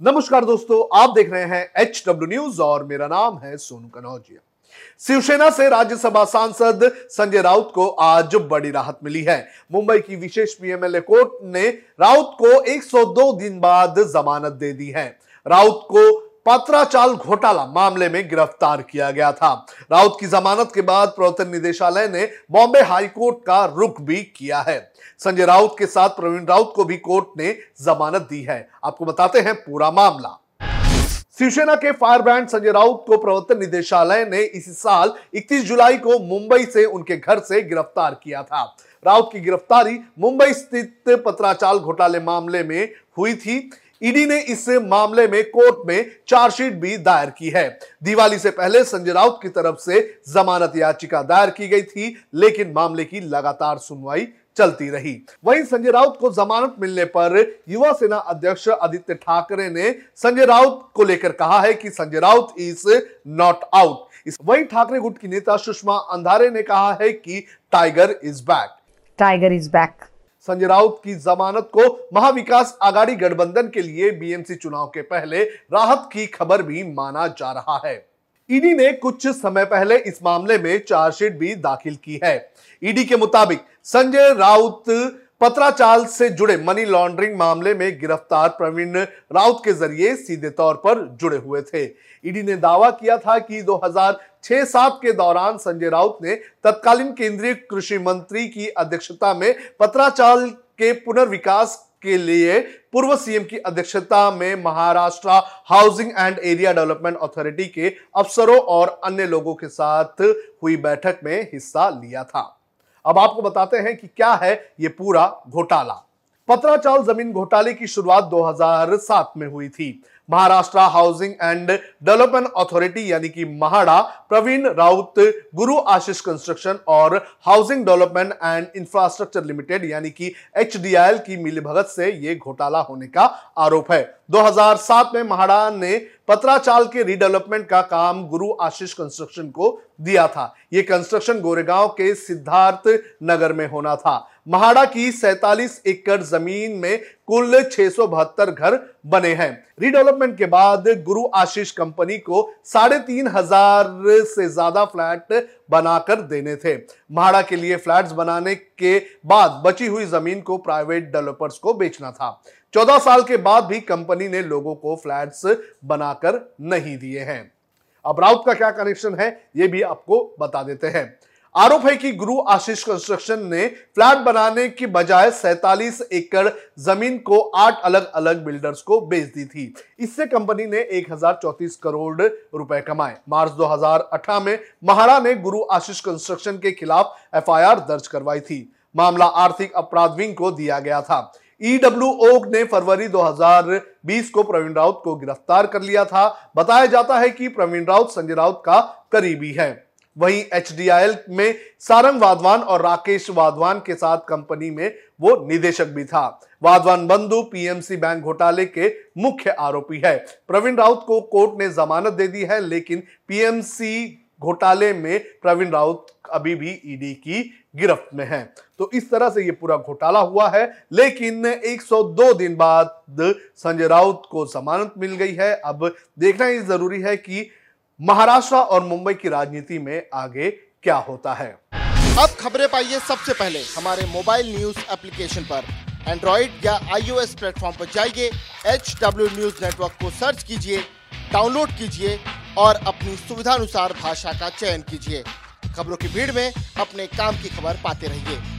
नमस्कार दोस्तों, आप देख रहे हैं एच डब्ल्यू न्यूज़ और मेरा नाम है सोनू कनौजिया। शिवसेना से राज्यसभा सांसद संजय राउत को आज बड़ी राहत मिली है। मुंबई की विशेष पीएमएलए कोर्ट ने राउत को 102 दिन बाद जमानत दे दी है। राउत को पत्राचाल घोटाला मामले में गिरफ़्तार किया गया था। राउत की जमानत के बाद प्रवर्तन निदेशालय ने बॉम्बे हाईकोर्ट का रुख भी किया है। संजय राउत के साथ प्रवीण राउत को भी कोर्ट ने जमानत दी है। आपको बताते हैं पूरा मामला। शिवसेना के फायर ब्रांड संजय राउत को प्रवर्तन निदेशालय ने इसी साल 31 जुलाई को मुंबई से उनके घर से गिरफ़्तार किया था। राउत की गिरफ्तारी मुंबई स्थित पत्राचाल घोटाले मामले में हुई थी। ईडी ने इस मामले में कोर्ट में चार्जशीट भी दायर की है। दिवाली से पहले संजय राउत की तरफ़ से जमानत याचिका दायर की गई थी, लेकिन मामले की लगातार सुनवाई चलती रही। वहीं संजय राउत को जमानत मिलने पर युवा सेना अध्यक्ष आदित्य ठाकरे ने संजय राउत को लेकर कहा है कि Sanjay Raut is not out. वहीं ठाकरे गुट की नेता सुषमा अंधारे ने कहा है कि tiger is back. Tiger is back. Sanjay Raut की जमानत को महाविकास आघाड़ी गठबंधन के लिए बीएमसी चुनाव के पहले राहत की खबर भी माना जा रहा है। ईडी ने कुछ समय पहले इस मामले में चार्जशीट भी दाखिल की है। ईडी के मुताबिक संजय राउत पत्राचाल से जुड़े मनी लॉन्ड्रिंग मामले में गिरफ़्तार प्रवीण राउत के ज़रिए सीधे तौर पर जुड़े हुए थे। ईडी ने दावा किया था कि 2006-7 के दौरान संजय राउत ने तत्कालीन केंद्रीय कृषि मंत्री की अध्यक्षता में पत्राचाल के पुनर्विकास के लिए पूर्व सीएम की अध्यक्षता में Maharashtra housing and area development authority के अफसरों और अन्य लोगों के साथ हुई बैठक में हिस्सा लिया था। अब आपको बताते हैं कि क्या है ये पूरा घोटाला। पत्राचाल ज़मीन घोटाले की शुरुआत 2007 में हुई थी। Maharashtra housing and development authority, यानी कि महाड़ा, प्रवीण राउत, गुरु आशीष कंस्ट्रक्शन और housing development and infrastructure limited, यानी कि एच की मिलीभगत से ये घोटाला होने का आरोप है। 2007 में महाड़ा ने पत्राचाल के रीडेवलपमेंट का काम गुरु आशीष कंस्ट्रक्शन को दिया था। यह कंस्ट्रक्शन गोरेगांव के सिद्धार्थ नगर में होना था। महाड़ा की सैतालीस एकड़ ज़मीन में कुल छह सौ बहत्तर घर बने हैं। रीडेवलपमेंट के बाद गुरु आशीष कंपनी को साढ़े तीन हज़ार से ज़्यादा फ्लैट बनाकर देने थे। महाड़ा के लिए फ्लैट्स बनाने के बाद बची हुई ज़मीन को प्राइवेट डेवलपर्स को बेचना था। चौदह साल के बाद भी कंपनी ने लोगों को फ्लैट्स बनाकर नहीं दिए हैं। अब राउत का क्या कनेक्शन है, ये भी आपको बता देते हैं। आरोप है कि गुरु आशीष कंस्ट्रक्शन ने फ्लैट बनाने की बजाय सैतालीस एकड़ ज़मीन को आठ अलग अलग बिल्डर्स को बेच दी थी। इससे कंपनी ने एक करोड़ रुपए कमाए। मार्च 2018 में महाड़ा ने गुरु आशीष कंस्ट्रक्शन के खिलाफ एफआईआर दर्ज करवाई थी। मामला आर्थिक अपराध विंग को दिया गया था। ईडब्ल्यूओ ने फरवरी 2020 को प्रवीण राउत को गिरफ़्तार कर लिया था। बताया जाता है कि प्रवीण राउत, संजय राउत का करीबी है। वहीं एच में सारंग वाधवान और राकेश वाधवान के साथ कंपनी में वो निदेशक भी था। वाधवान बंधु पीएमसी बैंक घोटाले के मुख्य आरोपी है। प्रवीण राउत को कोर्ट ने जमानत दे दी है, लेकिन पीएमसी घोटाले में प्रवीण राउत अभी भी ईडी की गिरफ्त में है। तो इस तरह से ये पूरा घोटाला हुआ है, लेकिन 102 दिन बाद संजय राउत को जमानत मिल गई है। अब देखना ये ज़रूरी है कि महाराष्ट्र और मुंबई की राजनीति में आगे क्या होता है? अब खबरें पाइए सबसे पहले। हमारे मोबाइल न्यूज़ एप्लीकेशन पर। एंड्रॉइड या आईओएस प्लेटफॉर्म पर जाइए एच डब्ल्यू न्यूज़ नेटवर्क को सर्च कीजिए, डाउनलोड कीजिए और अपनी सुविधानुसार भाषा का चयन कीजिए। खबरों की भीड़ में अपने काम की खबर पाते रहिए।